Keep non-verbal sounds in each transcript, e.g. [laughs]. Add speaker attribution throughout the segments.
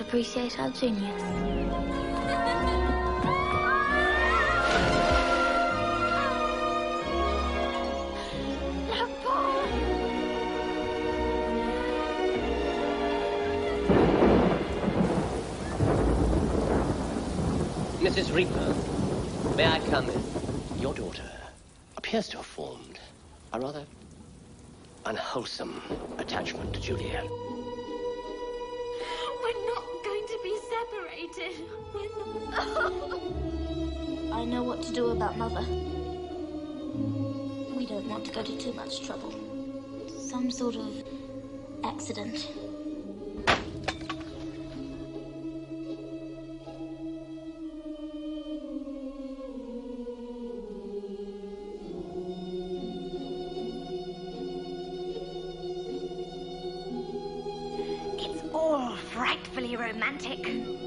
Speaker 1: that appreciate our genius.
Speaker 2: Mrs. Rieper, may I come in? Your daughter appears to have formed a rather unwholesome attachment to Juliet.
Speaker 1: We're not going to be separated. [laughs] I know what to do about Mother. We don't want to go to too much trouble. Some sort of accident. It's all frightfully romantic.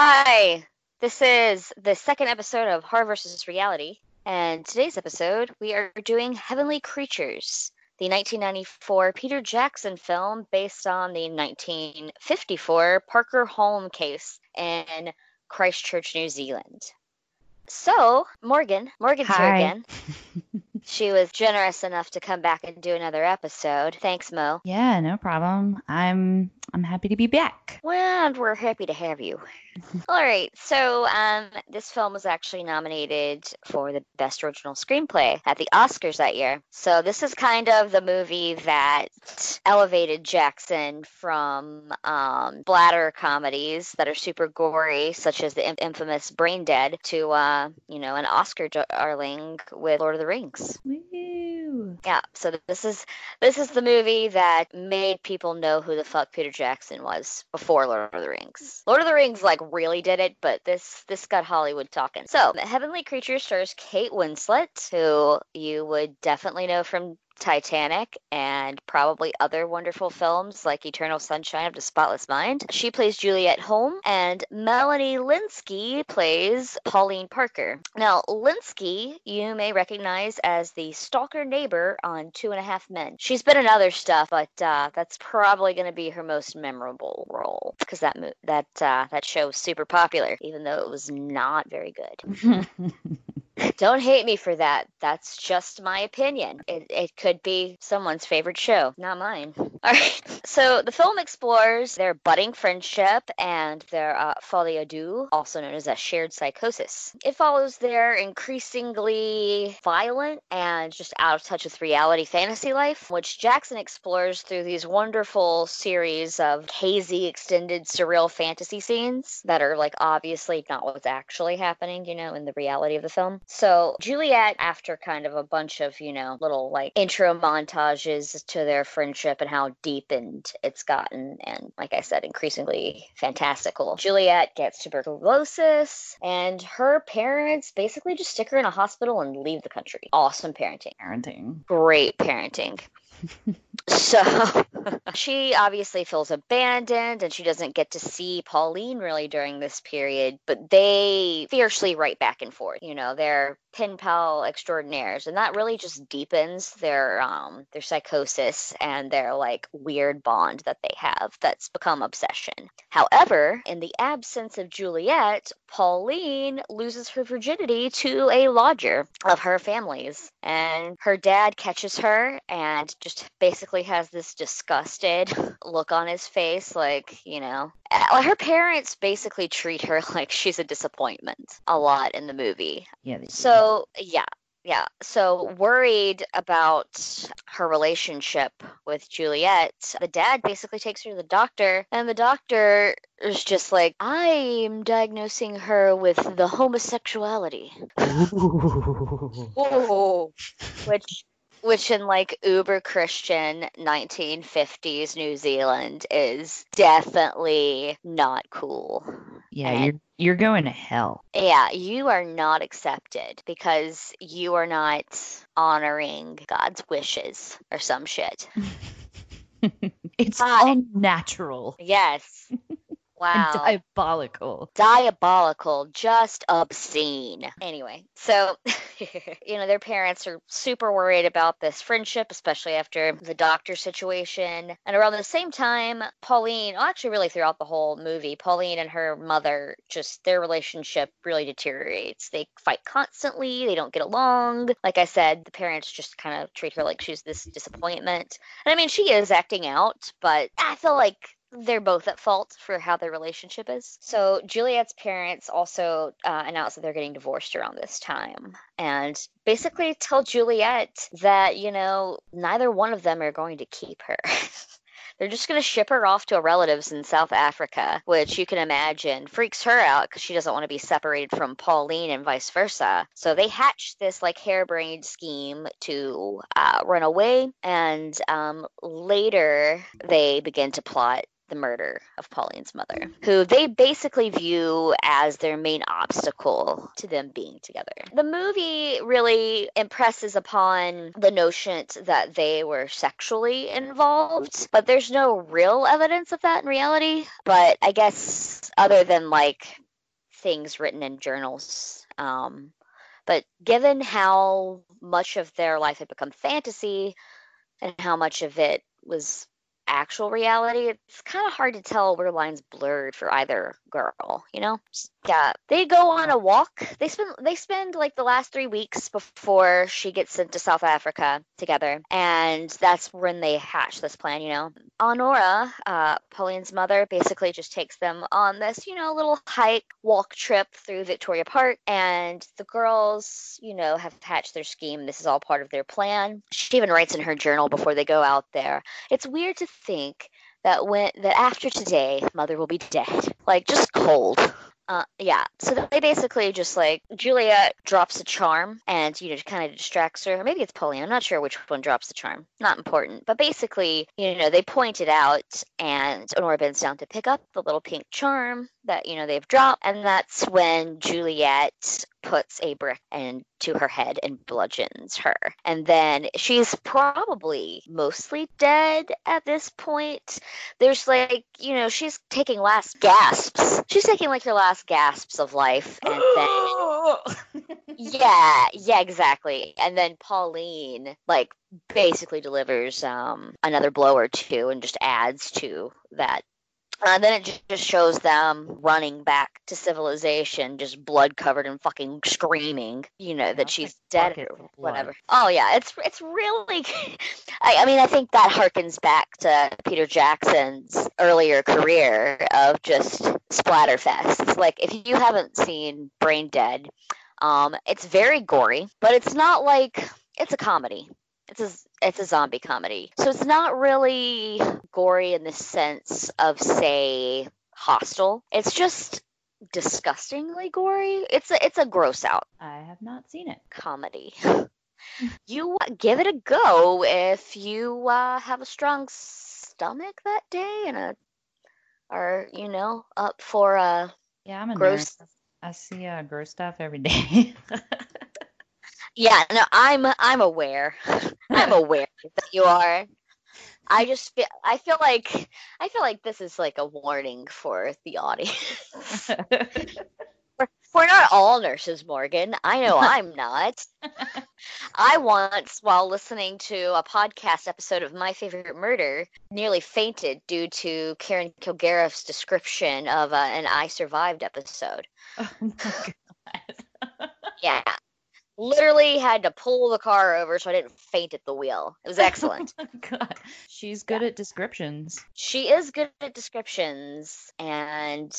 Speaker 3: Hi, this is the second episode of Horror vs. Reality, and today's episode we are doing Heavenly Creatures, the 1994 Peter Jackson film based on the 1954 Parker Hulme case in Christchurch, New Zealand. So, Morgan, Morgan's here again. [laughs] she was generous enough to come back and do another episode. Thanks, Mo.
Speaker 4: Yeah, no problem. I'm I'm happy to be back.
Speaker 3: Well, and we're happy to have you. [laughs] All right, so um, this film was actually nominated for the Best Original Screenplay at the Oscars that year. So this is kind of the movie that elevated Jackson from um, splatter comedies that are super gory, such as the in- infamous Brain Dead, to uh, you know an Oscar darling with Lord of the Rings.
Speaker 4: Woo.
Speaker 3: Yeah, so this is this is the movie that made people know who the fuck Peter Jackson was before Lord of the Rings. Lord of the Rings like really did it, but this this got Hollywood talking. So, Heavenly Creatures stars Kate Winslet, who you would definitely know from Titanic and probably other wonderful films like Eternal Sunshine of the Spotless Mind. She plays Juliet Hulme, and Melanie Lynskey plays Pauline Parker. Now, Lynskey, you may recognize as the stalker neighbor on Two and a Half Men. She's been in other stuff, but uh, that's probably going to be her most memorable role because that that uh, that show was super popular, even though it was not very good. [laughs] Don't hate me for that. That's just my opinion. It, it could be someone's favorite show, not mine. [laughs] All right. So the film explores their budding friendship and their uh, folie à deux, also known as a shared psychosis. It follows their increasingly violent and just out of touch with reality fantasy life, which Jackson explores through these wonderful series of hazy, extended, surreal fantasy scenes that are like obviously not what's actually happening, you know, in the reality of the film. So Juliet, after kind of a bunch of, you know, little like intro montages to their friendship and how deepened it's gotten, and like I said, increasingly fantastical. Juliet gets tuberculosis, and her parents basically just stick her in a hospital and leave the country. Awesome parenting.
Speaker 4: Parenting.
Speaker 3: Great parenting. [laughs] So [laughs] she obviously feels abandoned and she doesn't get to see Pauline really during this period, but they fiercely write back and forth. You know, they're where pen pal extraordinaires and that really just deepens their um their psychosis and their like weird bond that they have that's become obsession. However, in the absence of Juliet, Pauline loses her virginity to a lodger of her family's and her dad catches her and just basically has this disgusted [laughs] look on his face like, you know, uh, her parents basically treat her [laughs] like she's a disappointment a lot in the movie.
Speaker 4: Yeah. do.
Speaker 3: So, yeah. Yeah. So, worried about her relationship with Juliet, the dad basically takes her to the doctor, and the doctor is just like, I'm diagnosing her with the homosexuality. Ooh. Which which in like uber Christian 1950s New Zealand is definitely not cool.
Speaker 4: Yeah,
Speaker 3: and-
Speaker 4: you're you're going to hell.
Speaker 3: Yeah, you are not accepted because you are not honoring God's wishes or some shit. [laughs]
Speaker 4: it's unnatural
Speaker 3: Yes. [laughs] Wow.
Speaker 4: and diabolical.
Speaker 3: diabolical, just obscene. Anyway, so [laughs] you know, their parents are super worried about this friendship, especially after the doctor situation. And around the same time, Pauline, well, actually, really throughout the whole movie, Pauline and her mother just their relationship really deteriorates. They fight constantly, they don't get along. Like I said, the parents just kind of treat her like she's this disappointment. And I mean, she is acting out, but I feel like they're both at fault for how their relationship is. So Juliet's parents also uh, announce that they're getting divorced around this time, and basically tell Juliet that you know neither one of them are going to keep her. [laughs] They're just going to ship her off to a relatives in South Africa, which you can imagine freaks her out because she doesn't want to be separated from Pauline and vice versa. So they hatch this like harebrained scheme to uh, run away, and um, later they begin to plot the murder of Pauline's mother, who they basically view as their main obstacle to them being together. The movie really impresses upon the notion that they were sexually involved, but there's no real evidence of that in reality. But I guess, other than like things written in journals, um, but given how much of their life had become fantasy and how much of it was actual reality, it's kind of hard to tell where lines blurred for either girl, you know? Yeah, they go on a walk. They spend they spend like the last 3 weeks before she gets sent to South Africa together, and that's when they hatch this plan, you know. Honora, uh, Pauline's mother, basically just takes them on this, you know, little hike, walk trip through Victoria Park, and the girls, you know, have hatched their scheme. This is all part of their plan. She even writes in her journal before they go out there. It's weird to think that when that after today, mother will be dead, like just cold. Uh, yeah. So they basically just like Julia drops a charm and you know kind of distracts her. Maybe it's Pauline. I'm not sure which one drops the charm. Not important. But basically, you know, they point it out and Honora bends down to pick up the little pink charm that you know they've dropped, and that's when Juliet puts a brick into her head and bludgeons her. And then she's probably mostly dead at this point. There's like, you know, she's taking last gasps. She's taking like her last gasps of life. [gasps] And then, yeah, yeah, exactly. And then Pauline, like, basically delivers um, another blow or two and just adds to that uh, then it just shows them running back to civilization, just blood covered and fucking screaming, you know, that she's dead or whatever. Oh yeah, it's it's really. [laughs] I, I mean, I think that harkens back to Peter Jackson's earlier career of just splatterfests. Like if you haven't seen Brain Dead, um, it's very gory, but it's not like it's a comedy. It's a it's a zombie comedy, so it's not really gory in the sense of say Hostel. It's just disgustingly gory. It's a it's a gross out
Speaker 4: I have not seen it.
Speaker 3: comedy. [laughs] you give it a go if you uh, have a strong stomach that day and a are you know up for a
Speaker 4: Yeah, I'm a
Speaker 3: gross
Speaker 4: nerd. I see uh, gross stuff every day. [laughs]
Speaker 3: Yeah, no, I'm I'm aware. [laughs] I'm [laughs] aware. that you are. I just feel I feel like I feel like this is like a warning for the audience. [laughs] we're, we're not all nurses, Morgan. I know I'm not. I once, while listening to a podcast episode of My Favorite Murder, nearly fainted due to Karen Kilgariff's description of uh, an I Survived episode.
Speaker 4: Oh my god.
Speaker 3: Yeah. Literally had to pull the car over so I didn't faint at the wheel. It was [laughs] excellent.
Speaker 4: Oh god. She's good at descriptions.
Speaker 3: she is good at descriptions and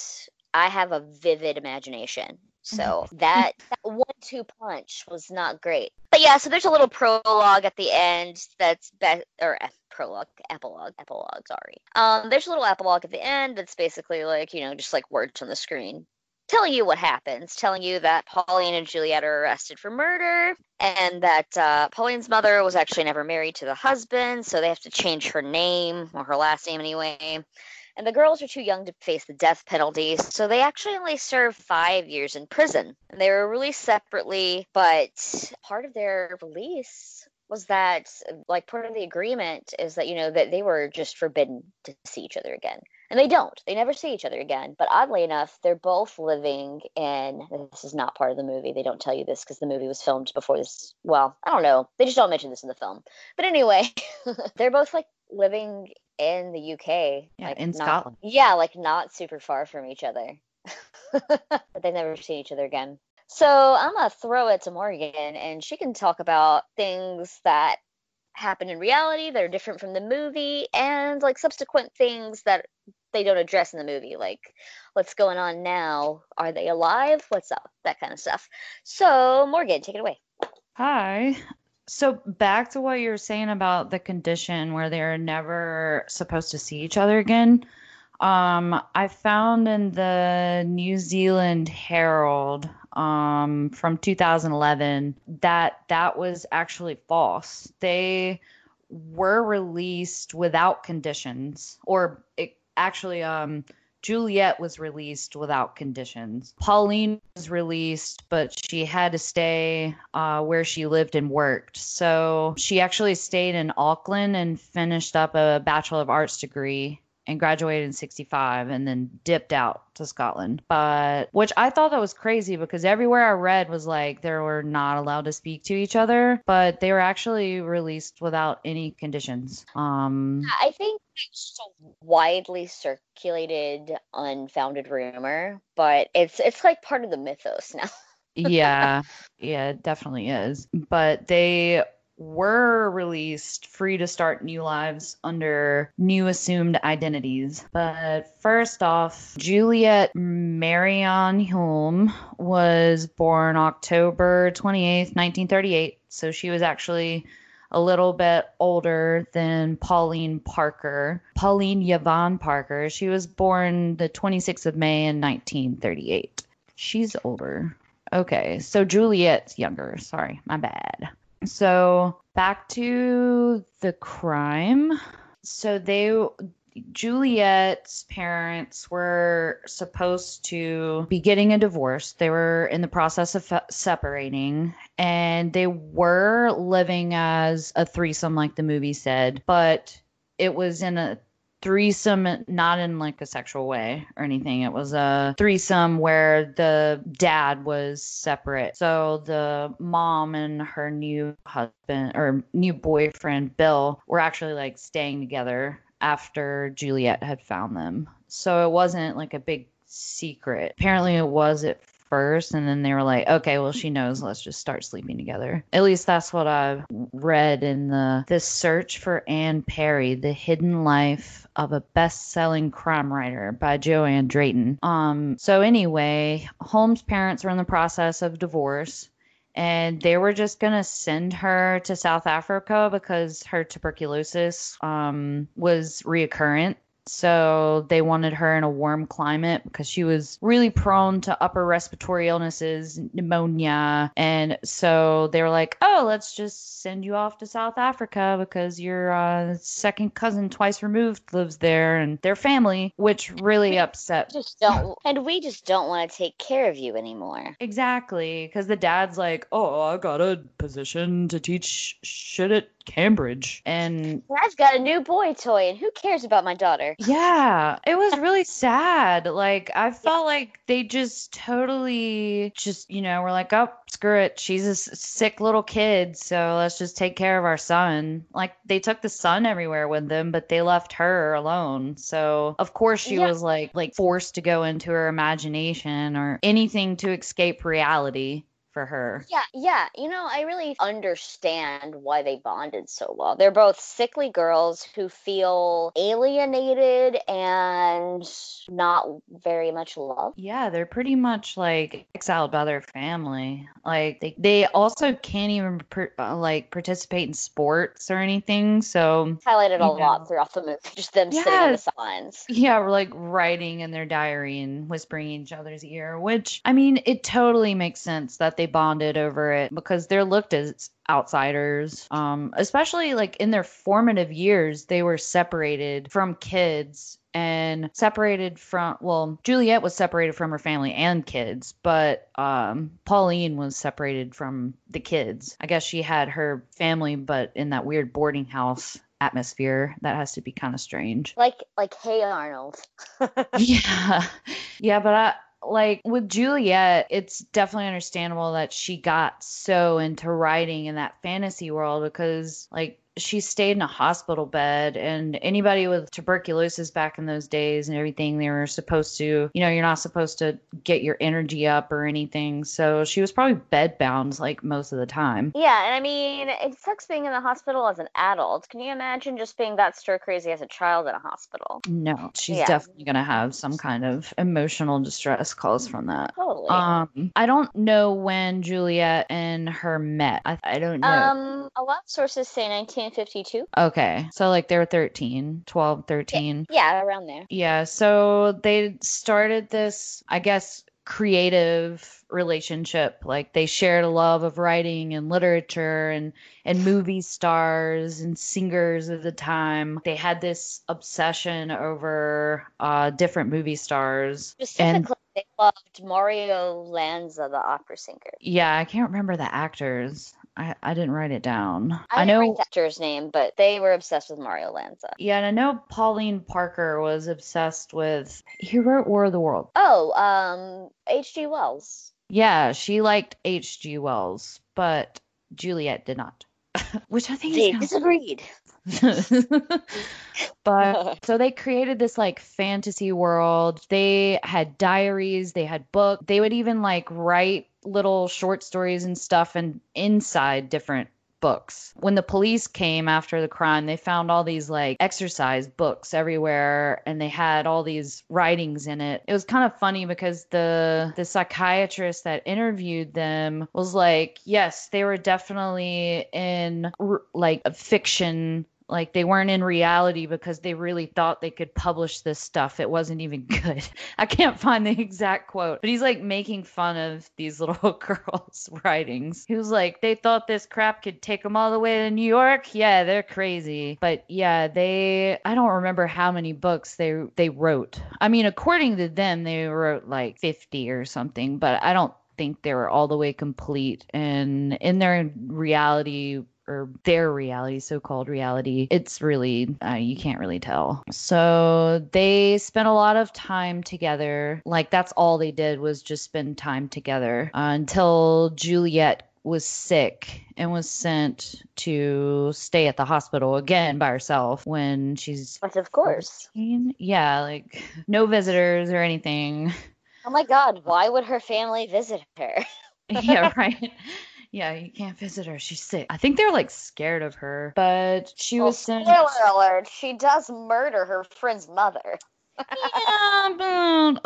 Speaker 3: I have a vivid imagination. So that, [laughs] that one-two punch was not great. But yeah, so there's a little prologue at the end that's be- or eh, prologue, epilogue, epilogue. Sorry. Um, there's a little epilogue at the end that's basically like you know just like words on the screen telling you what happens, telling you that Pauline and Juliet are arrested for murder, and that uh, Pauline's mother was actually never married to the husband, so they have to change her name, or her last name anyway. And the girls are too young to face the death penalty, so they actually only serve five years in prison. And they were released separately, but part of their release was that, like, part of the agreement is that, you know, that they were just forbidden to see each other again. And they don't. They never see each other again. But oddly enough, they're both living in. This is not part of the movie. They don't tell you this because the movie was filmed before this. Well, I don't know. They just don't mention this in the film. But anyway, [laughs] they're both like living in the UK.
Speaker 4: Yeah,
Speaker 3: like,
Speaker 4: in
Speaker 3: not-
Speaker 4: Scotland.
Speaker 3: Yeah, like not super far from each other. [laughs] but they've never seen each other again. So I'm gonna throw it to Morgan, and she can talk about things that happen in reality that are different from the movie, and like subsequent things that they don't address in the movie, like what's going on now? Are they alive? What's up? That kind of stuff. So Morgan, take it away.
Speaker 4: Hi. So back to what you were saying about the condition where they're never supposed to see each other again. Um, I found in the New Zealand Herald um, from 2011 that that was actually false. They were released without conditions, or it, actually, um, Juliet was released without conditions. Pauline was released, but she had to stay uh, where she lived and worked. So she actually stayed in Auckland and finished up a Bachelor of Arts degree and graduated in 65 and then dipped out to Scotland. But which I thought that was crazy because everywhere I read was like they were not allowed to speak to each other, but they were actually released without any conditions. Um
Speaker 3: I think it's a widely circulated, unfounded rumor, but it's it's like part of the mythos now. [laughs]
Speaker 4: yeah, yeah, it definitely is. But they were released free to start new lives under new assumed identities. But first off, Juliet Marion Hulme was born October 28th, 1938. So she was actually a little bit older than Pauline Parker. Pauline Yvonne Parker. She was born the 26th of May in 1938. She's older. Okay, so Juliet's younger. Sorry, my bad. So back to the crime. So they Juliet's parents were supposed to be getting a divorce. They were in the process of fe- separating and they were living as a threesome like the movie said, but it was in a threesome not in like a sexual way or anything. It was a threesome where the dad was separate. So the mom and her new husband or new boyfriend bill were actually like staying together after juliet had found them. So it wasn't like a big secret. Apparently it was at first and then they were like okay well she knows. Let's just start sleeping together. At least that's what i read in the this search for anne perry the hidden life of a best-selling crime writer by joanne drayton. Um so anyway hulmes parents were in the process of divorce and they were just going to send her to south africa because her tuberculosis um was reoccurrent So they wanted her in a warm climate because she was really prone to upper respiratory illnesses, pneumonia. And so they were like, oh, let's just send you off to South Africa because your uh, second cousin, twice removed, lives there and their family, which really upset.
Speaker 3: Just don't, and we just don't want to take care of you anymore.
Speaker 4: Exactly. Because the dad's like, oh, I got a position to teach shit at Cambridge. And
Speaker 3: I've got a new boy toy, and who cares about my daughter?
Speaker 4: Yeah, it was [laughs] really sad. Like I felt like they just totally just, you know, were like, "Oh, screw it. She's a sick little kid, so let's just take care of our son." Like they took the son everywhere with them, but they left her alone. So, of course she
Speaker 3: Yeah.
Speaker 4: was like like forced to go into her imagination or anything to escape reality for her.
Speaker 3: Yeah, yeah. You know, I really understand why they bonded so well. They're both sickly girls who feel alienated and not very much loved.
Speaker 4: Yeah, they're pretty much like exiled by their family. Like they, they also can't even per, uh, like participate in sports or anything. So
Speaker 3: Highlighted a
Speaker 4: know.
Speaker 3: lot throughout the movie. [laughs] Just them sitting on the signs.
Speaker 4: yeah, we're like writing in their diary and whispering in each other's ear. Which I mean, it totally makes sense that they bonded over it because they're looked as outsiders. Um, especially like in their formative years, they were separated from kids and separated from well juliet was separated from her family and kids but um pauline was separated from the kids i guess she had her family but in that weird boarding house atmosphere that has to be kind of strange
Speaker 3: Like, like, hey Arnold. [laughs]
Speaker 4: yeah yeah but i like with juliet it's definitely understandable that she got so into writing in that fantasy world because like she stayed in a hospital bed and anybody with tuberculosis back in those days and everything they were supposed to you know you're not supposed to get your energy up or anything so she was probably bedbound like most of the time
Speaker 3: Yeah, and I mean, it sucks being in the hospital as an adult. Can you imagine just being that stir crazy as a child in a hospital?
Speaker 4: no she's
Speaker 3: Yeah.
Speaker 4: definitely going to have some kind of emotional distress caused from that
Speaker 3: Totally.
Speaker 4: Um, I don't know when Juliet and her met. I, I don't know.
Speaker 3: Um, a lot of sources say 1952.
Speaker 4: okay, so like they were 13, 12, 13.
Speaker 3: Yeah, around there.
Speaker 4: Yeah, so they started this, I guess, creative relationship. Like they shared a love of writing and literature and and movie stars and singers of the time. They had this obsession over uh different movie stars. And
Speaker 3: Specifically, they loved Mario Lanza, the opera singer.
Speaker 4: yeah, I can't remember the actors. I, I didn't write it down.
Speaker 3: I,
Speaker 4: I know
Speaker 3: actor's name, but they were obsessed with Mario Lanza.
Speaker 4: Yeah, and I know Pauline Parker was obsessed with. He wrote War of the World.
Speaker 3: Oh, um, H.G. Wells.
Speaker 4: Yeah, she liked H.G. Wells, but Juliet did not. [laughs] Which I think
Speaker 3: They
Speaker 4: is
Speaker 3: disagreed. [laughs]
Speaker 4: but [laughs] so they created this like fantasy world. They had diaries, they had book. They would even like write little short stories and stuff and inside different books. When the police came after the crime, they found all these like exercise books everywhere and they had all these writings in it. It was kind of funny because the the psychiatrist that interviewed them was like, "Yes, they were definitely in like a fiction like they weren't in reality because they really thought they could publish this stuff. It wasn't even [laughs] good. I can't find the exact quote, but he's like making fun of these little [laughs] girls' writings. He was like, they thought this crap could take them all the way to New York. Yeah, they're crazy. But yeah, they I don't remember how many books they they wrote. I mean, according to them, they wrote like 50 or something, but I don't think they were all the way complete. And in their reality or their reality, so called reality, it's really, uh, you can't really tell. So they spent a lot of time together. Like, that's all they did was just spend time together uh, until Juliet was sick and was sent to stay at the hospital again by herself when she's
Speaker 3: But of course.
Speaker 4: 14. Yeah, like no visitors or anything.
Speaker 3: Oh my god, why would her family visit her? [laughs]
Speaker 4: yeah, right. [laughs] Yeah, you can't visit her. She's sick. I think they're like scared of her, but she
Speaker 3: Well,
Speaker 4: was sent.
Speaker 3: spoiler alert, she does murder her friend's mother.
Speaker 4: Yeah, [laughs] [laughs]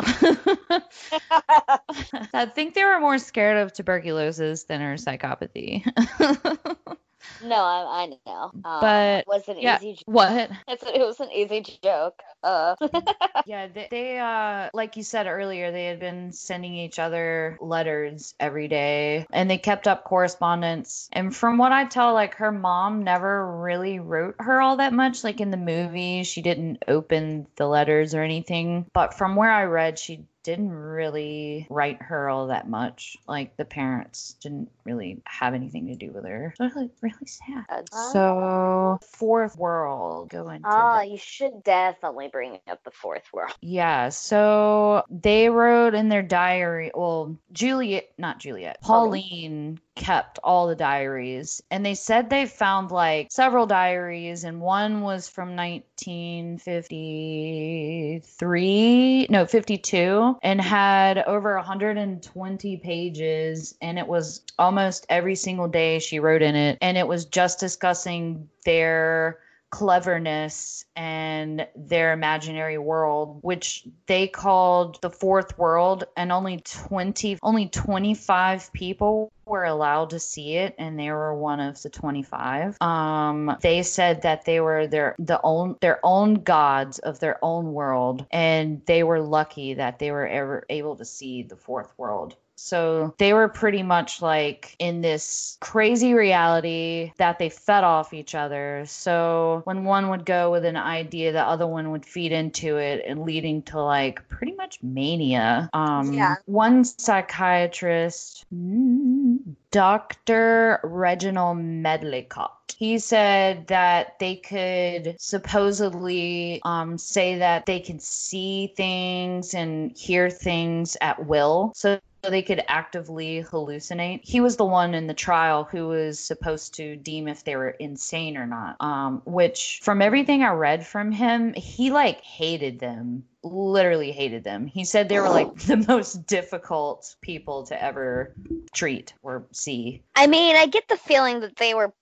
Speaker 4: I think they were more scared of tuberculosis than her psychopathy. [laughs]
Speaker 3: No, I, I know. Um,
Speaker 4: But,
Speaker 3: it was an
Speaker 4: yeah,
Speaker 3: easy. j-
Speaker 4: what?
Speaker 3: It's, it was an easy joke. Uh, [laughs]
Speaker 4: Yeah, they, they uh like you said earlier, they had been sending each other letters every day and they kept up correspondence. And from what I tell, like her mom never really wrote her all that much. Like in the movie, she didn't open the letters or anything. But from where I read, she didn't really write her all that much. Like the parents didn't really have anything to do with her. So really, really sad.
Speaker 3: Uh,
Speaker 4: So fourth world go into the-
Speaker 3: you should definitely bring up the fourth world.
Speaker 4: yeah, so they wrote in their diary, well, Juliet, not Juliet, Pauline kept all the diaries. And they said they found like several diaries, and one was from 1953, no, 52, and had over 120 pages. And it was almost every single day she wrote in it. And it was just discussing their cleverness and their imaginary world which they called the fourth world and only 20 only 25 people were allowed to see it and they were one of the 25 um they said that they were their the own their own gods of their own world and they were lucky that they were ever able to see the fourth world so they were pretty much like in this crazy reality that they fed off each other. So when one would go with an idea, the other one would feed into it and leading to like pretty much mania. Um,
Speaker 3: Yeah.
Speaker 4: One psychiatrist, mm, Dr. Reginald Medlicott. He said that they could supposedly um, say that they can see things and hear things at will. So they could actively hallucinate. He was the one in the trial who was supposed to deem if they were insane or not. Um, which, from everything I read from him, he like hated them. Literally hated them. He said they were like [laughs] the most difficult people to ever treat or see.
Speaker 3: I mean, I get the feeling that they were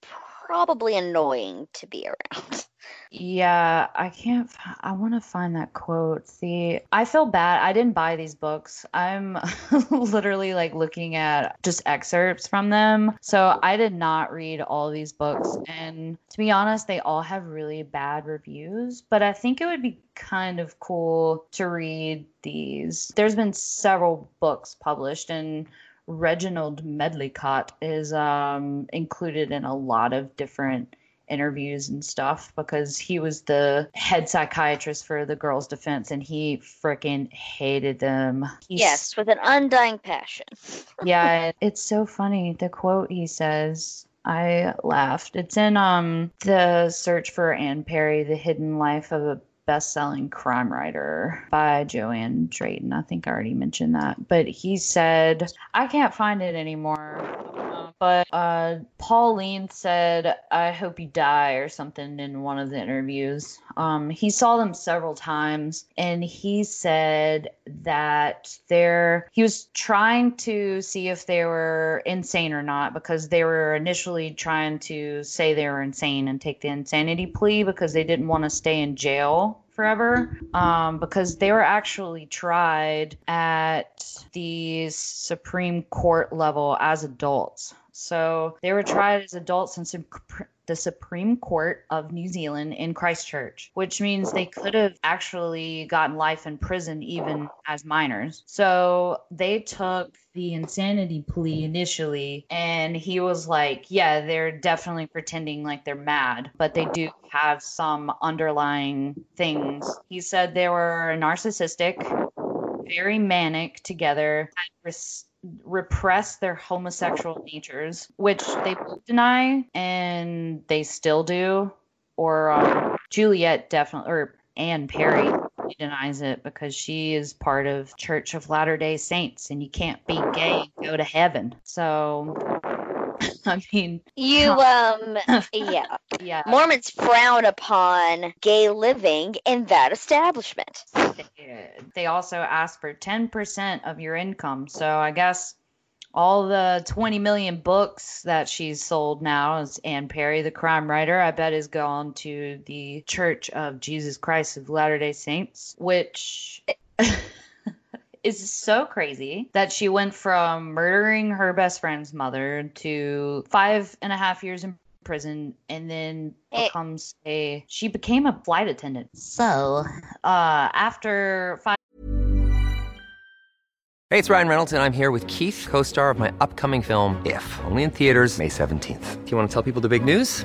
Speaker 3: probably annoying to be around.
Speaker 4: Yeah, I can't. I want to find that quote. See, I feel bad. I didn't buy these books. I'm [laughs] literally like looking at just excerpts from them. So I did not read all these books. And to be honest, they all have really bad reviews. But I think it would be kind of cool to read these. There's been several books published, and Reginald Medlicott is um, included in a lot of different interviews and stuff because he was the head psychiatrist for the girls' defense and he freaking hated them. He's-
Speaker 3: yes, with an undying passion. [laughs]
Speaker 4: yeah, it's so funny. The quote he says, I laughed. It's in um the search for Anne Perry, The Hidden Life of a Best-selling crime writer by Joanne Drayton. I think I already mentioned that. But he said, I can't find it anymore. But uh, Pauline said, I hope you die or something in one of the interviews. Um, he saw them several times and he said that they're, he was trying to see if they were insane or not because they were initially trying to say they were insane and take the insanity plea because they didn't want to stay in jail forever um, because they were actually tried at the Supreme Court level as adults. So they were tried as adults in Sup- the Supreme Court of New Zealand in Christchurch, which means they could have actually gotten life in prison even as minors. So they took the insanity plea initially, and he was like, Yeah, they're definitely pretending like they're mad, but they do have some underlying things. He said they were narcissistic, very manic together, had repress their homosexual natures, which they deny and they still do. Or um, Juliet definitely, or Anne Perry denies it because she is part of Church of Latter Day Saints, and you can't be gay and go to heaven. So, [laughs] I mean,
Speaker 3: You, um, [laughs] yeah.
Speaker 4: yeah.
Speaker 3: Mormons frown upon gay living in that establishment.
Speaker 4: They also ask for 10% of your income. So I guess all the 20 million books that she's sold now is Anne Perry, the crime writer, I bet is gone to the Church of Jesus Christ of Latter day Saints, which [laughs] is so crazy that she went from murdering her best friend's mother to five and a half years in prison and then
Speaker 3: Eh.
Speaker 4: becomes a she became a flight attendant. So, uh after five
Speaker 5: Hey, it's Ryan Reynolds, and I'm here with Keith, co star of my upcoming film, If, only in theaters, May 17th. Do you want to tell people the big news?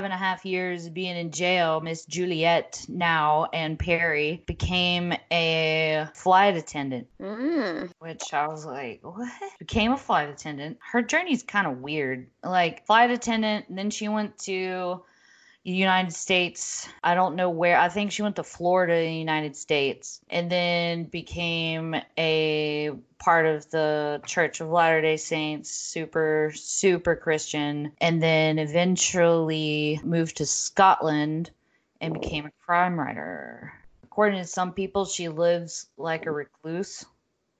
Speaker 4: And a half years being in jail, Miss Juliet now Anne Perry became a flight attendant.
Speaker 3: Mm.
Speaker 4: Which I was like, what? Became a flight attendant. Her journey's kind of weird. Like flight attendant, then she went to United States. I don't know where. I think she went to Florida in the United States and then became a part of the Church of Latter-day Saints, super super Christian, and then eventually moved to Scotland and became a crime writer. According to some people, she lives like a recluse,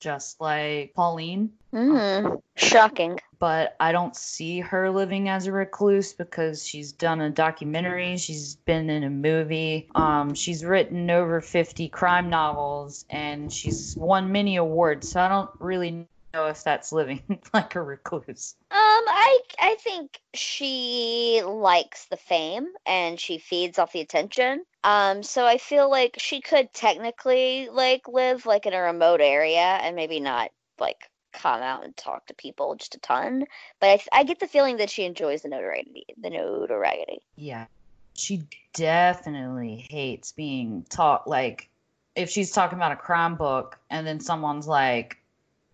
Speaker 4: just like Pauline
Speaker 3: Mm. Shocking.
Speaker 4: But I don't see her living as a recluse because she's done a documentary, she's been in a movie, um, she's written over 50 crime novels, and she's won many awards. So I don't really know if that's living [laughs] like a recluse.
Speaker 3: Um, I I think she likes the fame and she feeds off the attention. Um, so I feel like she could technically like live like in a remote area and maybe not like come out and talk to people just a ton. But I, I get the feeling that she enjoys the notoriety. The notoriety.
Speaker 4: Yeah. She definitely hates being taught like if she's talking about a crime book and then someone's like,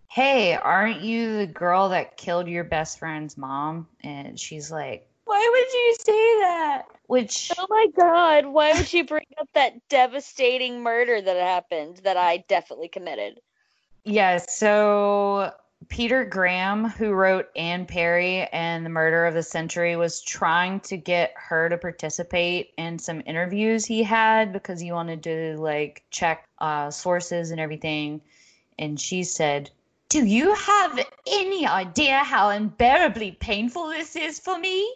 Speaker 4: Hey, aren't you the girl that killed your best friend's mom? And she's like, Why would you say that? Which
Speaker 3: Oh my God! Why would you bring up that devastating murder that happened that I definitely committed?
Speaker 4: Yeah, so Peter Graham, who wrote Anne Perry and the Murder of the Century, was trying to get her to participate in some interviews he had because he wanted to like check uh, sources and everything. And she said, Do you have any idea how unbearably painful this is for me?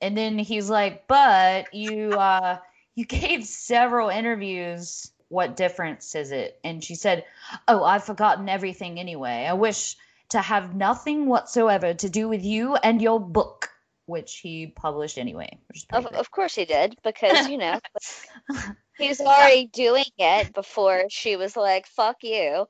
Speaker 4: And then he's like, But you uh you gave several interviews. What difference is it? And she said, Oh, I've forgotten everything anyway. I wish to have nothing whatsoever to do with you and your book, which he published anyway. Which is pretty
Speaker 3: Of, of course he did, because you know [laughs] he was already doing it before she was like, "Fuck you."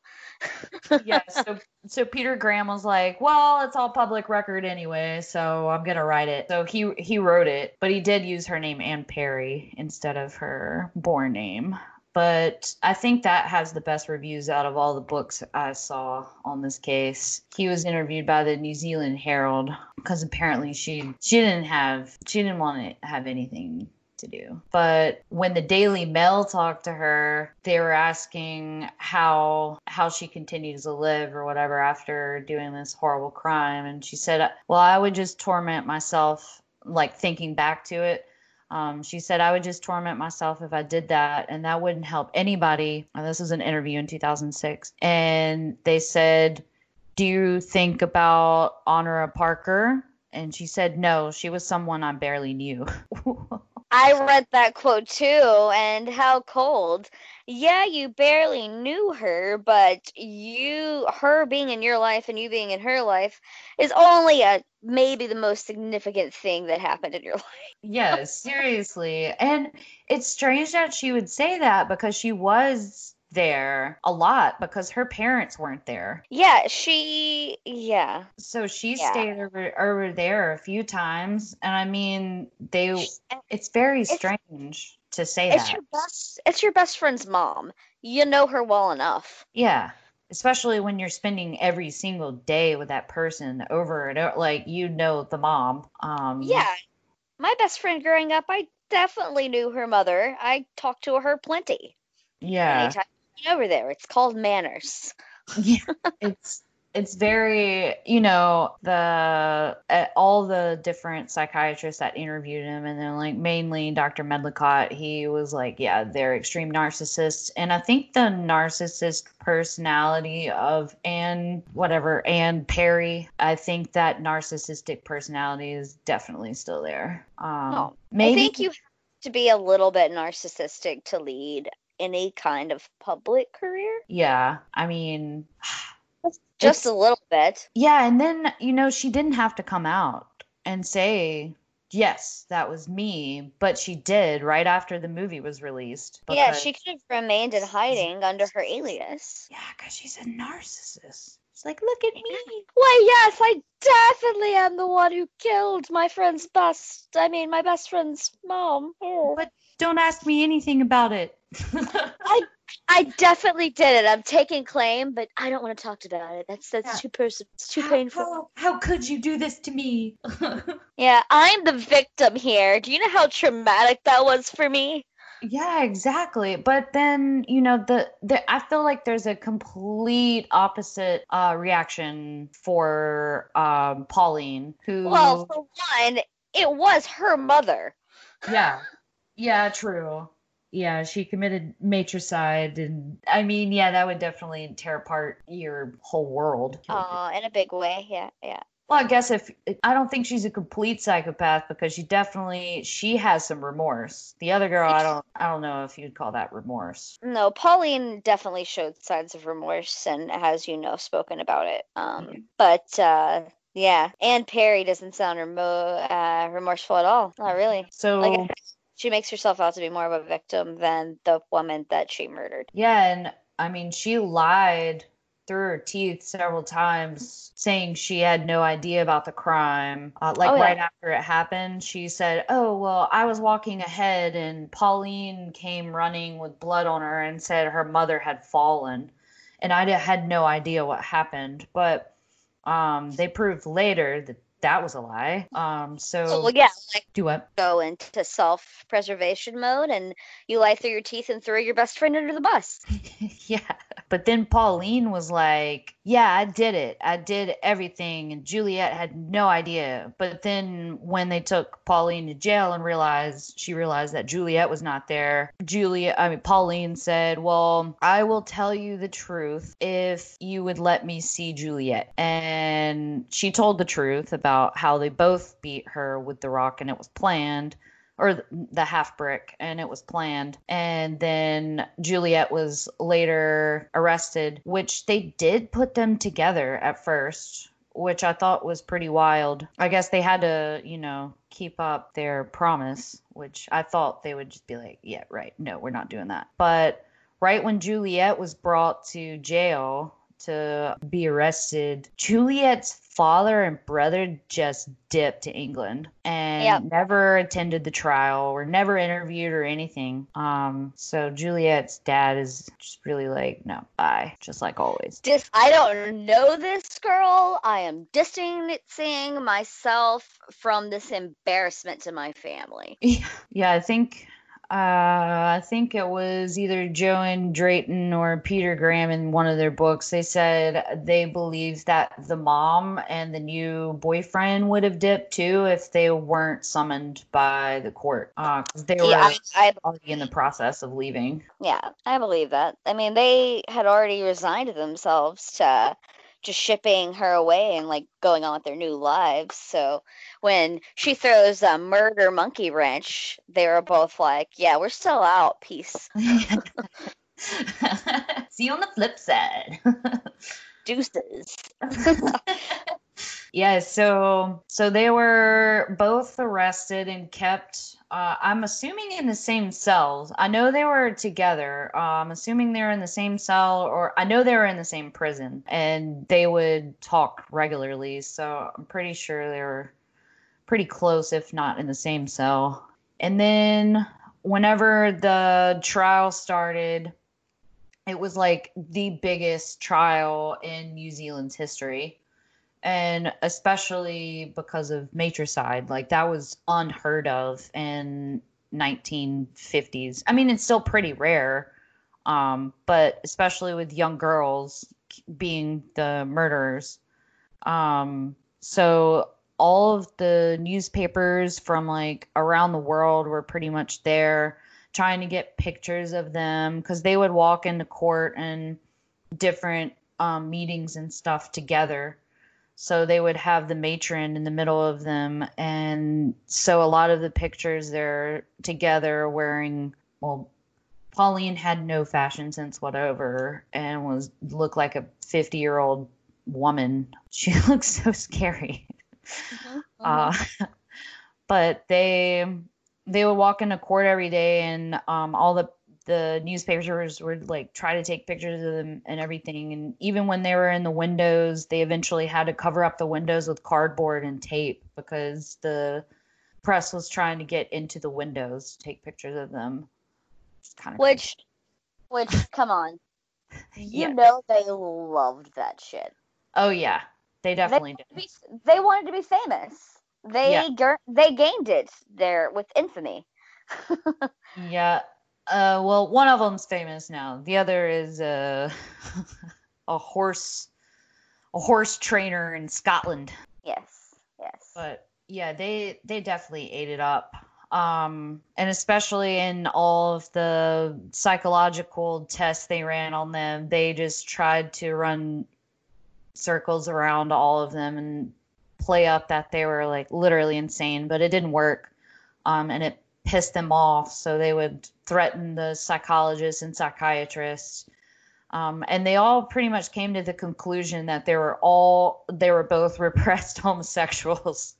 Speaker 4: yeah, [laughs] so so Peter Graham was like, "Well, it's all public record anyway, so I'm gonna write it." So he he wrote it, but he did use her name Anne Perry instead of her born name. But I think that has the best reviews out of all the books I saw on this case. He was interviewed by the New Zealand Herald because apparently she she didn't have she didn't want to have anything to do. But when the Daily Mail talked to her, they were asking how how she continues to live or whatever after doing this horrible crime and she said, "Well, I would just torment myself like thinking back to it. Um, she said, I would just torment myself if I did that, and that wouldn't help anybody. And this was an interview in 2006. And they said, Do you think about Honora Parker? And she said, No, she was someone I barely knew. [laughs]
Speaker 3: I read that quote too, and how cold. Yeah, you barely knew her, but you, her being in your life and you being in her life is only a maybe the most significant thing that happened in your [laughs] life.
Speaker 4: Yes, seriously. And it's strange that she would say that because she was there a lot because her parents weren't there.
Speaker 3: Yeah, she. Yeah.
Speaker 4: So she
Speaker 3: Yeah.
Speaker 4: stayed over over there a few times, and I mean, they. It's very
Speaker 3: It's-
Speaker 4: strange to say
Speaker 3: It's
Speaker 4: that.
Speaker 3: your best. It's your best friend's mom. You know her well enough.
Speaker 4: Yeah. Especially when you're spending every single day with that person over and over, like you know the mom. Um,
Speaker 3: Yeah. My best friend growing up, I definitely knew her mother. I talked to her plenty.
Speaker 4: Yeah.
Speaker 3: Anytime over there, it's called manners. [laughs]
Speaker 4: yeah it's it's very you know the uh, all the different psychiatrists that interviewed him and then like mainly dr medlicott he was like yeah they're extreme narcissists and i think the narcissist personality of anne whatever anne perry i think that narcissistic personality is definitely still there um
Speaker 3: Oh,
Speaker 4: maybe
Speaker 3: I think you have to be a little bit narcissistic to lead any kind of public career.
Speaker 4: yeah i mean
Speaker 3: Just a little bit.
Speaker 4: Yeah, and then, you know, she didn't have to come out and say, yes, that was me, but she did right after the movie was released.
Speaker 3: Yeah, she could have remained in hiding under her alias.
Speaker 4: Yeah, because she's a narcissist. She's like, look at me.
Speaker 3: Why, yes, I definitely am the one who killed my friend's best. I mean, my best friend's mom. Oh.
Speaker 4: But don't ask me anything about it.
Speaker 3: I I definitely did it. I'm taking claim, but I don't want to talk about it. That's that's
Speaker 4: Yeah.
Speaker 3: too personal. It's too
Speaker 4: How-
Speaker 3: painful.
Speaker 4: How, how could you do this to me? [laughs]
Speaker 3: Yeah, I'm the victim here. Do you know how traumatic that was for me?
Speaker 4: Yeah, exactly. But then, you know, the, the I feel like there's a complete opposite uh, reaction for um, Pauline, who
Speaker 3: Well, for one, it was her mother.
Speaker 4: Yeah. Yeah, true. Yeah, she committed matricide and I mean, yeah, that would definitely tear apart your whole world.
Speaker 3: Uh, in a big way. Yeah, yeah.
Speaker 4: Well, I guess if I don't think she's a complete psychopath because she definitely she has some remorse. The other girl, I don't I don't know if you'd call that remorse.
Speaker 3: No, Pauline definitely showed signs of remorse and has, you know, spoken about it. Um, but uh, yeah, Anne Perry doesn't sound remo- uh, remorseful at all. Not really.
Speaker 4: So
Speaker 3: Like, she makes herself out to be more of a victim than the woman that she murdered.
Speaker 4: Yeah, and I mean, she lied through her teeth several times, saying she had no idea about the crime. Uh, like
Speaker 3: Oh, yeah.
Speaker 4: right after it happened, she said, "Oh well, I was walking ahead, and Pauline came running with blood on her and said her mother had fallen, and I had no idea what happened." But um, they proved later that that was a lie. Um, so
Speaker 3: well, yeah, like
Speaker 4: do what?
Speaker 3: go into self-preservation mode and you lie through your teeth and throw your best friend under the bus. [laughs]
Speaker 4: Yeah. But then Pauline was like, Yeah, I did it. I did everything. And Juliet had no idea. But then when they took Pauline to jail and realized she realized that Juliet was not there, Juliet, I mean, Pauline said, Well, I will tell you the truth if you would let me see Juliet. And she told the truth about how they both beat her with the rock and it was planned or the half brick and it was planned. And then juliet was later arrested which they did put them together at first which i thought was pretty wild. I guess they had to you know keep up their promise which i thought they would just be like yeah right. No we're not doing that. But right when juliet was brought to jail to be arrested juliet's father and brother just dipped to england and
Speaker 3: Yep.
Speaker 4: never attended the trial or never interviewed or anything um so juliet's dad is just really like no bye just like always
Speaker 3: Dis- I don't know this girl. I am distancing myself from this embarrassment to my family. [laughs]
Speaker 4: yeah i think uh, I think it was either Joan Drayton or Peter Graham in one of their books. They said they believed that the mom and the new boyfriend would have dipped too if they weren't summoned by the court. Uh, they were
Speaker 3: Yeah, I, I
Speaker 4: already in the process of leaving.
Speaker 3: Yeah, I believe that. I mean, they had already resigned themselves to just shipping her away and like going on with their new lives. So when she throws a murder monkey wrench, they were both like, "Yeah, we're still out. Peace, [laughs]
Speaker 4: See you on the flip side. [laughs]
Speaker 3: deuces." [laughs]
Speaker 4: Yeah, so so they were both arrested and kept. Uh, I'm assuming in the same cells. I know they were together. Uh, I'm assuming they're in the same cell, or I know they were in the same prison, and they would talk regularly. So I'm pretty sure they were pretty close, if not in the same cell. And then whenever the trial started, it was like the biggest trial in New Zealand's history. And especially because of matricide, like that was unheard of in 1950s. I mean, it's still pretty rare, um, but especially with young girls being the murderers. Um, so all of the newspapers from like around the world were pretty much there trying to get pictures of them because they would walk into court and different um, meetings and stuff together. So they would have the matron in the middle of them. And so a lot of the pictures they're together wearing, well, Pauline had no fashion sense whatever and was looked like a 50 year old woman. [laughs] She looked so scary. Mm-hmm. Uh, [laughs] but they they would walk into court every day, and um, all the the newspapers would like try to take pictures of them and everything. And even when they were in the windows, they eventually had to cover up the windows with cardboard and tape because the press was trying to get into the windows to take pictures of them.
Speaker 3: Kind of which, crazy. which, come on, [laughs] you yeah. know they loved that shit.
Speaker 4: Oh yeah, they definitely
Speaker 3: they, did. They wanted to be famous. They yeah. they gained it there with infamy. [laughs]
Speaker 4: yeah. Uh, well, one of them's famous now. The other is uh, [laughs] a horse, a horse trainer in Scotland.
Speaker 3: Yes. Yes.
Speaker 4: But yeah, they they definitely ate it up. Um, and especially in all of the psychological tests they ran on them, they just tried to run circles around all of them and play up that they were like literally insane, but it didn't work. Um, and it pissed them off. So they would threaten the psychologists and psychiatrists. Um, and they all pretty much came to the conclusion that they were all they were both [laughs] repressed homosexuals.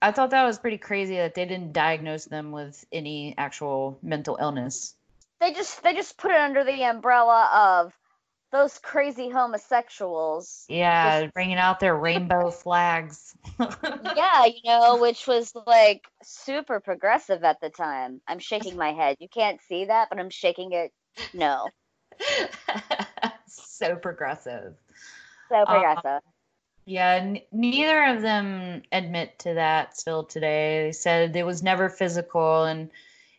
Speaker 4: I thought that was pretty crazy that they didn't diagnose them with any actual mental illness.
Speaker 3: They just they just put it under the umbrella of those crazy homosexuals.
Speaker 4: Yeah, just... bringing out their rainbow [laughs] flags.
Speaker 3: yeah, you know, which was like super progressive at the time. I'm shaking my head. You can't see that, but I'm shaking it. No. [laughs]
Speaker 4: so progressive.
Speaker 3: So uh, progressive. Uh,
Speaker 4: yeah, n- neither of them admit to that still today. They said it was never physical, and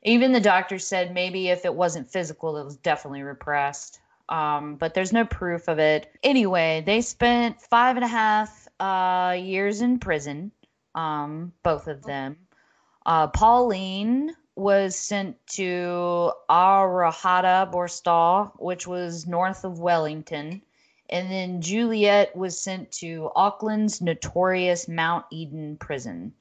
Speaker 4: even the doctor said maybe if it wasn't physical, it was definitely repressed um, but there's no proof of it. Anyway, they spent five and a half uh, years in prison, um, both of them. Uh, Pauline was sent to Arohata Borstal, which was north of Wellington. And then Juliet was sent to Auckland's notorious Mount Eden prison,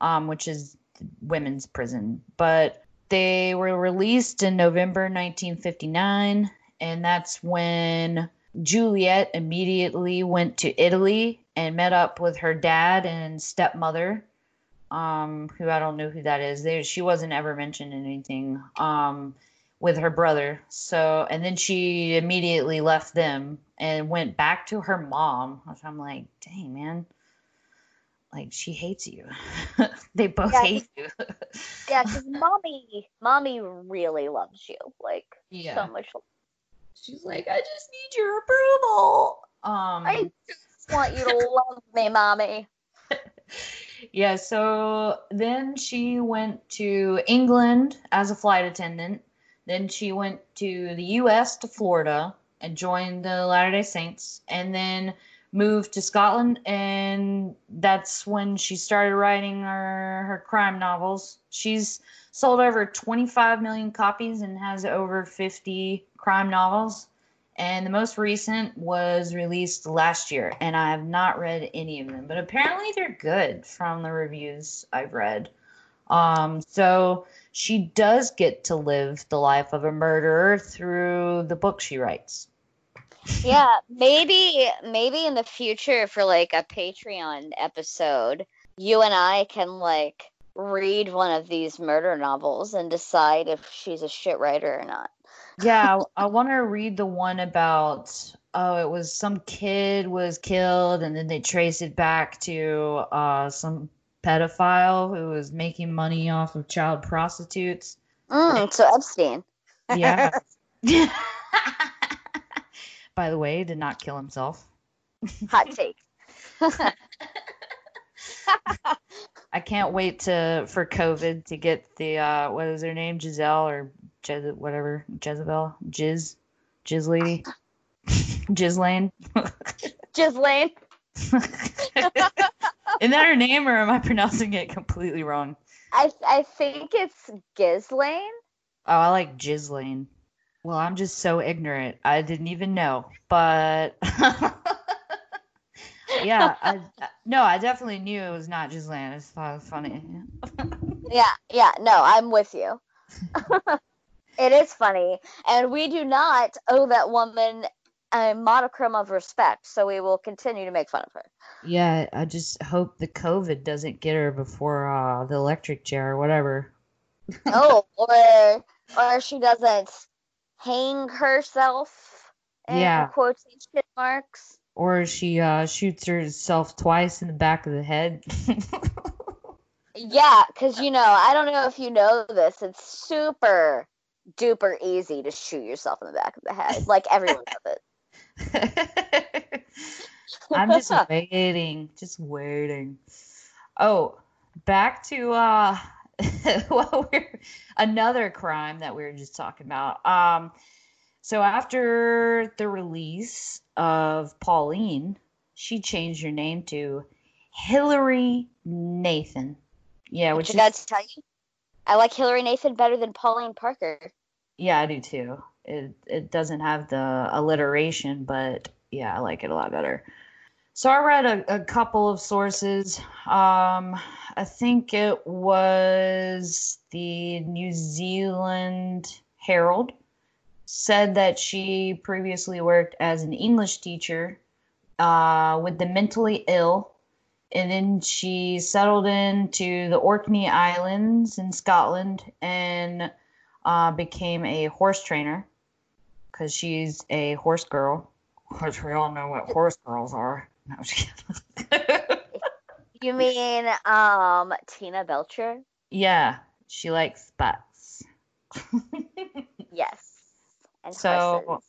Speaker 4: um, which is women's prison. But they were released in November 1959 and that's when Juliet immediately went to Italy and met up with her dad and stepmother, um, who I don't know who that is. There, she wasn't ever mentioned in anything. Um, with her brother. So, and then she immediately left them and went back to her mom. I'm like, dang, man. Like she hates you. [laughs] they both yeah, hate you.
Speaker 3: yeah, [laughs] because mommy, mommy really loves you. Like yeah. so much
Speaker 4: She's like, I just need your approval. Um,
Speaker 3: I just want you to [laughs] love me, mommy. [laughs]
Speaker 4: yeah, so then she went to England as a flight attendant. Then she went to the US to Florida and joined the Latter day Saints. And then moved to Scotland, and that's when she started writing her, her crime novels. She's sold over 25 million copies and has over 50 crime novels. And the most recent was released last year, and I have not read any of them, but apparently they're good from the reviews I've read. Um, so she does get to live the life of a murderer through the book she writes.
Speaker 3: yeah, maybe maybe in the future for like a Patreon episode, you and I can like read one of these murder novels and decide if she's a shit writer or not.
Speaker 4: Yeah, [laughs] I, I want to read the one about oh, it was some kid was killed and then they trace it back to uh some pedophile who was making money off of child prostitutes.
Speaker 3: Mm, so Epstein.
Speaker 4: Yeah. [laughs] [laughs] By the way, did not kill himself.
Speaker 3: Hot take.
Speaker 4: I can't wait to for COVID to get the uh what is her name Giselle or Jez whatever Jezebel Jiz Jiz lady [laughs] Jiz Lane.
Speaker 3: Ghislaine. [laughs]
Speaker 4: Isn't that her name or am I pronouncing it completely wrong?
Speaker 3: I I think it's Ghislaine.
Speaker 4: Oh, I like Jizzlane. Well, I'm just so ignorant. I didn't even know. But [laughs] yeah, [laughs] I, no, I definitely knew it was not Jizzlane. I just thought it was funny. [laughs]
Speaker 3: Yeah, yeah, no, I'm with you. [laughs] it is funny, and we do not owe that woman a modicum of respect, so we will continue to make fun of her.
Speaker 4: Yeah, I just hope the COVID doesn't get her before uh, the electric chair or whatever.
Speaker 3: oh, or or she doesn't hang herself in
Speaker 4: Yeah.
Speaker 3: quotation marks.
Speaker 4: Or she uh, shoots herself twice in the back of the head. [laughs]
Speaker 3: Yeah, because you know, I don't know if you know this, it's super duper easy to shoot yourself in the back of the head. Like everyone does it. [laughs]
Speaker 4: I'm just [laughs] waiting, just waiting. Oh, back to uh, well, we're another crime that we were just talking about. Um, so after the release of Pauline, she changed her name to Hilary Nathan. Yeah, which is
Speaker 3: I gotta tell you, I like Hilary Nathan better than Pauline Parker.
Speaker 4: yeah, I do too. It it doesn't have the alliteration, but yeah, I like it a lot better. So I read a, a couple of sources. Um, I think it was the New Zealand Herald said that she previously worked as an English teacher uh, with the mentally ill, and then she settled into the Orkney Islands in Scotland and uh, became a horse trainer because she's a horse girl, which we all know what horse girls are. No, I'm just kidding.
Speaker 3: You mean um Tina Belcher?
Speaker 4: yeah, she likes butts. [laughs]
Speaker 3: Yes. And
Speaker 4: So
Speaker 3: horses.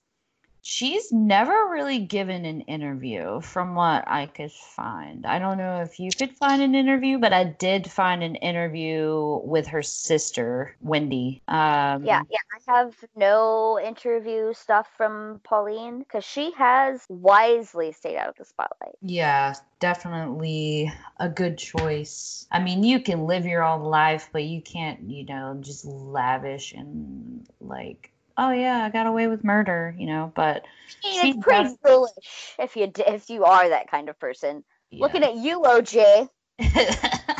Speaker 4: she's never really given an interview from what I could find. I don't know if you could find an interview, but I did find an interview with her sister, Wendy. Um,
Speaker 3: Yeah, yeah. I have no interview stuff from Pauline because she has wisely stayed out of the spotlight.
Speaker 4: Yeah, definitely a good choice. I mean, you can live your own life, but you can't, you know, just lavish and like, oh yeah, I got away with murder, you know. But
Speaker 3: I mean,
Speaker 4: she
Speaker 3: it's pretty
Speaker 4: def-
Speaker 3: foolish if you if you are that kind of person. Looking at you, OJ. [laughs]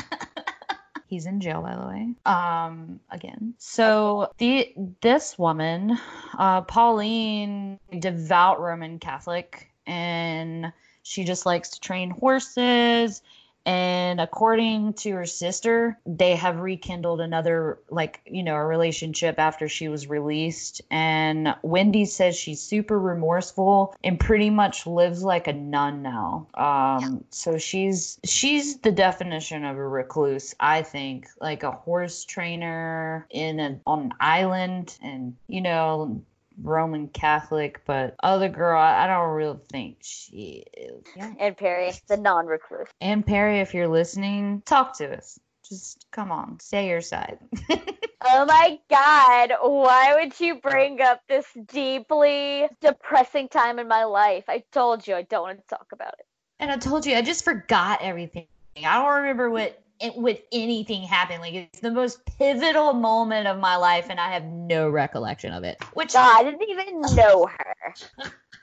Speaker 4: He's in jail, by the way. Um, again. So the this woman, uh, Pauline, devout Roman Catholic, and she just likes to train horses. And according to her sister, they have rekindled another, like, you know, a relationship after she was released. And Wendy says she's super remorseful and pretty much lives like a nun now. Um, so she's she's the definition of a recluse, I think, like a horse trainer in an on an island, and you know. Roman Catholic, but other girl, I, I don't really think she is. Yeah.
Speaker 3: Anne Perry, the non-recluse.
Speaker 4: Anne Perry, if you're listening, talk to us. Just come on, say your side. [laughs]
Speaker 3: Oh my god, why would you bring up this deeply depressing time in my life? I told you I don't want to talk about it.
Speaker 4: and I told you, I just forgot everything. I don't remember what it, what anything happened. Like it's the most pivotal moment of my life, and I have no recollection of it. Which
Speaker 3: God, I didn't even know her.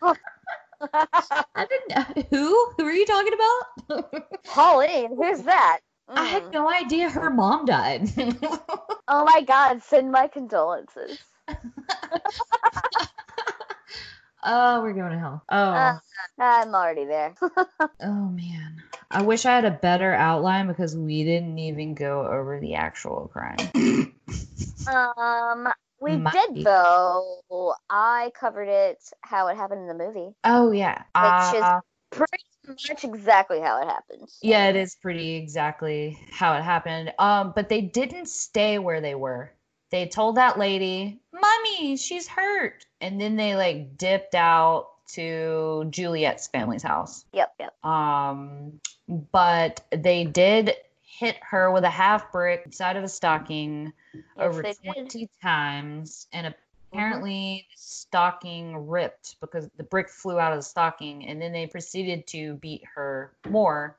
Speaker 3: [laughs]
Speaker 4: I didn't know who. Who are you talking about? [laughs]
Speaker 3: Pauline, who's that?
Speaker 4: I
Speaker 3: Mm.
Speaker 4: had no idea her mom died. [laughs]
Speaker 3: Oh my god, send my condolences.
Speaker 4: Oh, we're going to hell. Oh.
Speaker 3: Uh, I'm already there. [laughs]
Speaker 4: oh man. I wish I had a better outline because we didn't even go over the actual crime.
Speaker 3: um, we
Speaker 4: Might
Speaker 3: did though. I covered it how it happened in the movie,
Speaker 4: oh yeah.
Speaker 3: which is
Speaker 4: Uh,
Speaker 3: pretty much exactly how it happened.
Speaker 4: yeah, it is pretty exactly how it happened. Um, but they didn't stay where they were. They told that lady, "Mommy, she's hurt," and then they like dipped out to Juliet's family's house.
Speaker 3: Yep, yep.
Speaker 4: Um, but they did hit her with a half brick inside of a stocking over
Speaker 3: they did.
Speaker 4: 20 times and apparently the stocking ripped because the brick flew out of the stocking and then they proceeded to beat her more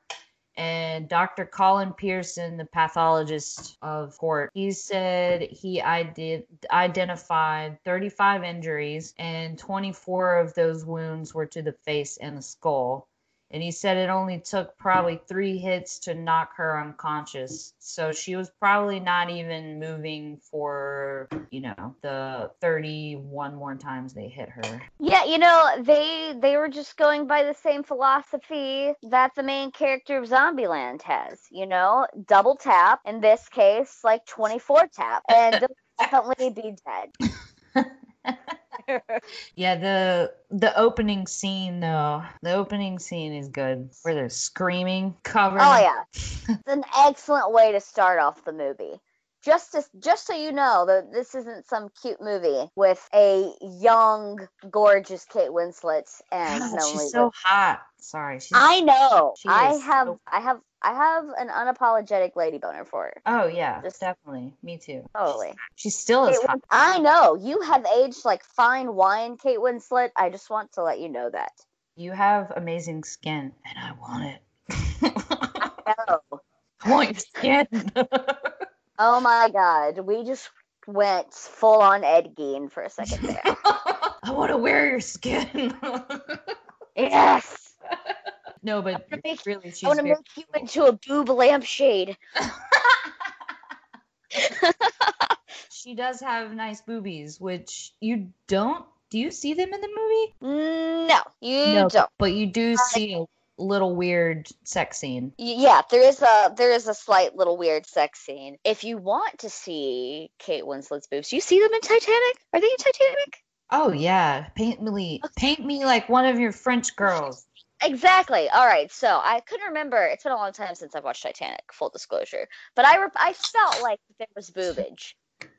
Speaker 4: and Dr. Colin Pearson, the pathologist of court, he said he ide- identified 35 injuries and 24 of those wounds were to the face and the skull. And he said it only took probably three hits to knock her unconscious. So she was probably not even moving for, you know, the 31 more times they hit her.
Speaker 3: Yeah, you know, they they were just going by the same philosophy that the main character of Zombieland has, you know, double tap, in this case, like 24 tap, and [laughs] definitely be dead. [laughs]
Speaker 4: Yeah, the the opening scene though, the opening scene is good where they're screaming, covered.
Speaker 3: Oh yeah, it's an excellent way to start off the movie. Just to, just so you know that this isn't some cute movie with a young, gorgeous Kate Winslet and
Speaker 4: God, she's so hot. Sorry.
Speaker 3: I know. I have
Speaker 4: so-
Speaker 3: I have I have an unapologetic lady boner for her.
Speaker 4: Oh yeah,
Speaker 3: Just-
Speaker 4: definitely. Me too.
Speaker 3: Totally.
Speaker 4: She still is
Speaker 3: Kate
Speaker 4: hot.
Speaker 3: I know. You have aged like fine wine, Kate Winslet. I just want to let you know that.
Speaker 4: You have amazing skin, and I want it. [laughs]
Speaker 3: No.
Speaker 4: I want your skin. [laughs]
Speaker 3: Oh my god. We just went full on Ed Gein for a second there. [laughs]
Speaker 4: I want to wear your skin. [laughs]
Speaker 3: yes.
Speaker 4: no, but
Speaker 3: make-
Speaker 4: really, she's
Speaker 3: I want to make you into a boob lampshade. [laughs]
Speaker 4: She does have nice boobies, which you don't. Do you see them in the movie?
Speaker 3: No, you
Speaker 4: No,
Speaker 3: don't.
Speaker 4: But you do see a little weird sex scene.
Speaker 3: Yeah, there is a there is a slight little weird sex scene. If you want to see Kate Winslet's boobs, you see them in Titanic? Are they in Titanic?
Speaker 4: Oh yeah, paint me, paint me like one of your French girls.
Speaker 3: Exactly. All right. So I couldn't remember. It's been a long time since I've watched Titanic. Full disclosure. But I re- I felt like there was boobage.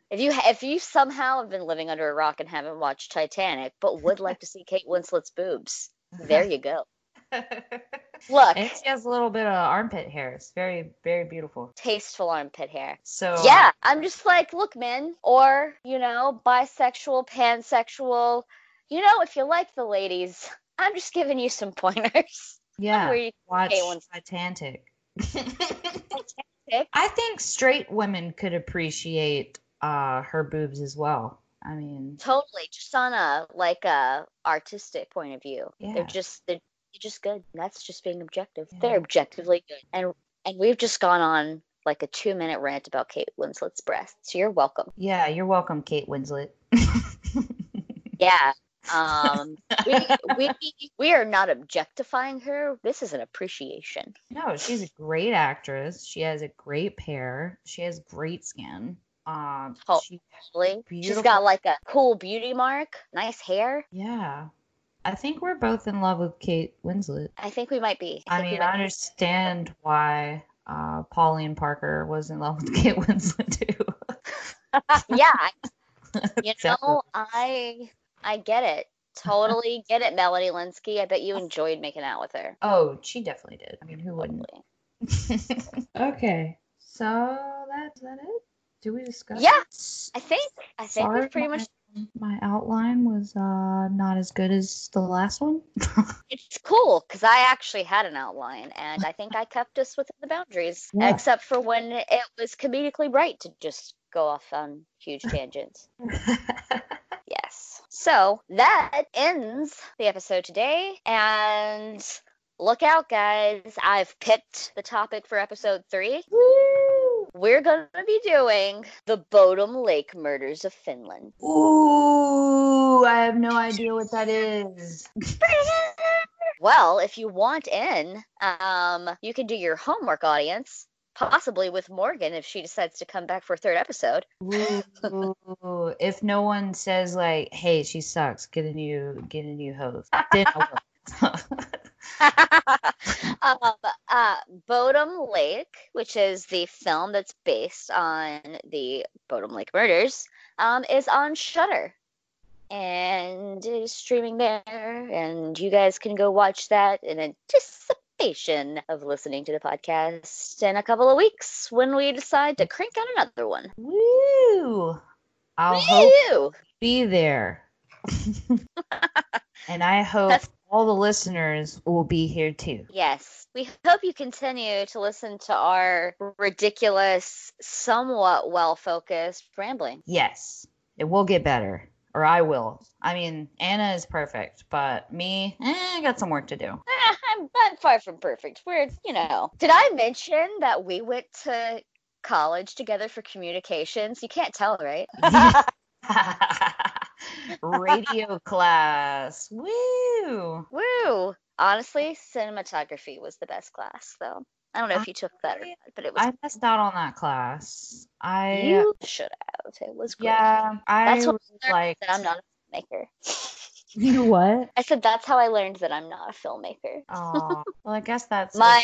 Speaker 3: If you if you somehow have been living under a rock and haven't watched Titanic, but would like to see Kate Winslet's boobs, there you go. [laughs] Look,
Speaker 4: And she has a little bit of armpit hair. It's very, very beautiful.
Speaker 3: tasteful armpit hair.
Speaker 4: So
Speaker 3: Yeah, I'm just like, look, man, or you know, bisexual, pansexual. You know, if you like the ladies, [laughs] I'm just giving you some pointers. [laughs]
Speaker 4: yeah.
Speaker 3: Where you
Speaker 4: Watch Titanic.
Speaker 3: Titanic.
Speaker 4: I think straight women could appreciate uh her boobs as well. I mean,
Speaker 3: Totally, just on a like a artistic point of view.
Speaker 4: Yeah.
Speaker 3: They're just they're just good. That's just being objective.
Speaker 4: Yeah.
Speaker 3: They're objectively good. And and we've just gone on like a two minute rant about Kate Winslet's breasts. So you're welcome.
Speaker 4: yeah, you're welcome, Kate Winslet. [laughs]
Speaker 3: Yeah. Um we we we are not objectifying her. This is an appreciation.
Speaker 4: No, she's a great actress. She has a great pair. She has great skin. Um,
Speaker 3: Oh.
Speaker 4: she, has
Speaker 3: got like a cool beauty mark, nice hair.
Speaker 4: yeah. I think we're both in love with Kate Winslet.
Speaker 3: I think we might be.
Speaker 4: I
Speaker 3: we
Speaker 4: mean, I
Speaker 3: be.
Speaker 4: understand why uh, Pauline Parker was in love with [laughs] Kate Winslet too. [laughs]
Speaker 3: yeah, I- [laughs] you know, I I get it. Totally get it, Melanie Lynskey. I bet you enjoyed making out with her.
Speaker 4: Oh, she definitely did. I mean, who wouldn't? Okay, so that's that it. Do we discuss?
Speaker 3: Yeah? I think I think
Speaker 4: Sorry,
Speaker 3: we've pretty much
Speaker 4: my outline was uh not as good as the last one. [laughs]
Speaker 3: it's cool because I actually had an outline and I think I kept us within the boundaries,
Speaker 4: Yeah.
Speaker 3: except for when it was comedically right to just go off on huge tangents. [laughs] Yes. So that ends the episode today. And look out, guys. I've picked the topic for episode three. We're going to be doing the Bodom Lake murders of Finland.
Speaker 4: Ooh, I have no idea what that is. [laughs]
Speaker 3: Well, if you want in, um, you can do your homework audience, possibly with Morgan if she decides to come back for a third episode.
Speaker 4: Ooh, if no one says like, "Hey, she sucks," get a new get a new host. [laughs] [laughs] [laughs]
Speaker 3: Um, uh, Bodom Lake, which is the film that's based on the Bodom Lake murders, um, is on Shudder, and it is streaming there. And you guys can go watch that in anticipation of listening to the podcast in a couple of weeks when we decide to crank out another one.
Speaker 4: Woo! I'll hope
Speaker 3: Woo!
Speaker 4: be there, [laughs] and I hope all the listeners will be here too.
Speaker 3: Yes, we hope you continue to listen to our ridiculous, somewhat well focused rambling.
Speaker 4: Yes, it will get better, or I will. I mean, Ana is perfect, but me, eh, I got some work to do. [laughs]
Speaker 3: I'm, I'm far from perfect. We're, you know. Did I mention that we went to college together for communications? You can't tell, right? [laughs] [laughs]
Speaker 4: Radio class, woo!
Speaker 3: Woo! Honestly, cinematography was the best class, though. I don't know if you took that or not, but it was.
Speaker 4: I missed out on that class. I
Speaker 3: you should have. It was great.
Speaker 4: yeah, I
Speaker 3: That's what learned
Speaker 4: like,
Speaker 3: that I'm not a filmmaker. [laughs]
Speaker 4: you know what?
Speaker 3: I said that's how I learned that I'm not a filmmaker.
Speaker 4: Oh, well, I guess that's [laughs]
Speaker 3: My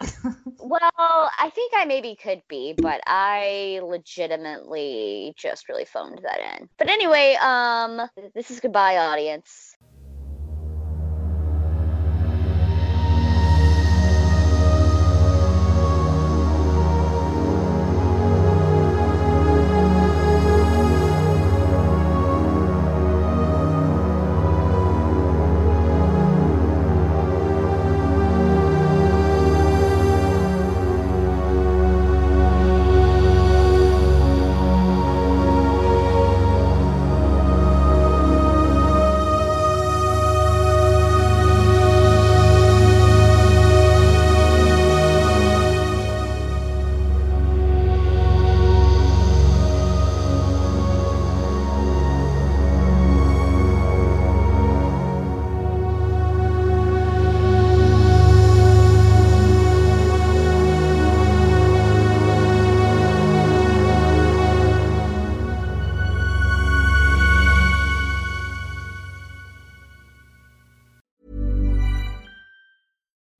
Speaker 3: [laughs] well, I think I maybe could be, but I legitimately just really phoned that in. But anyway, um, this is goodbye, audience.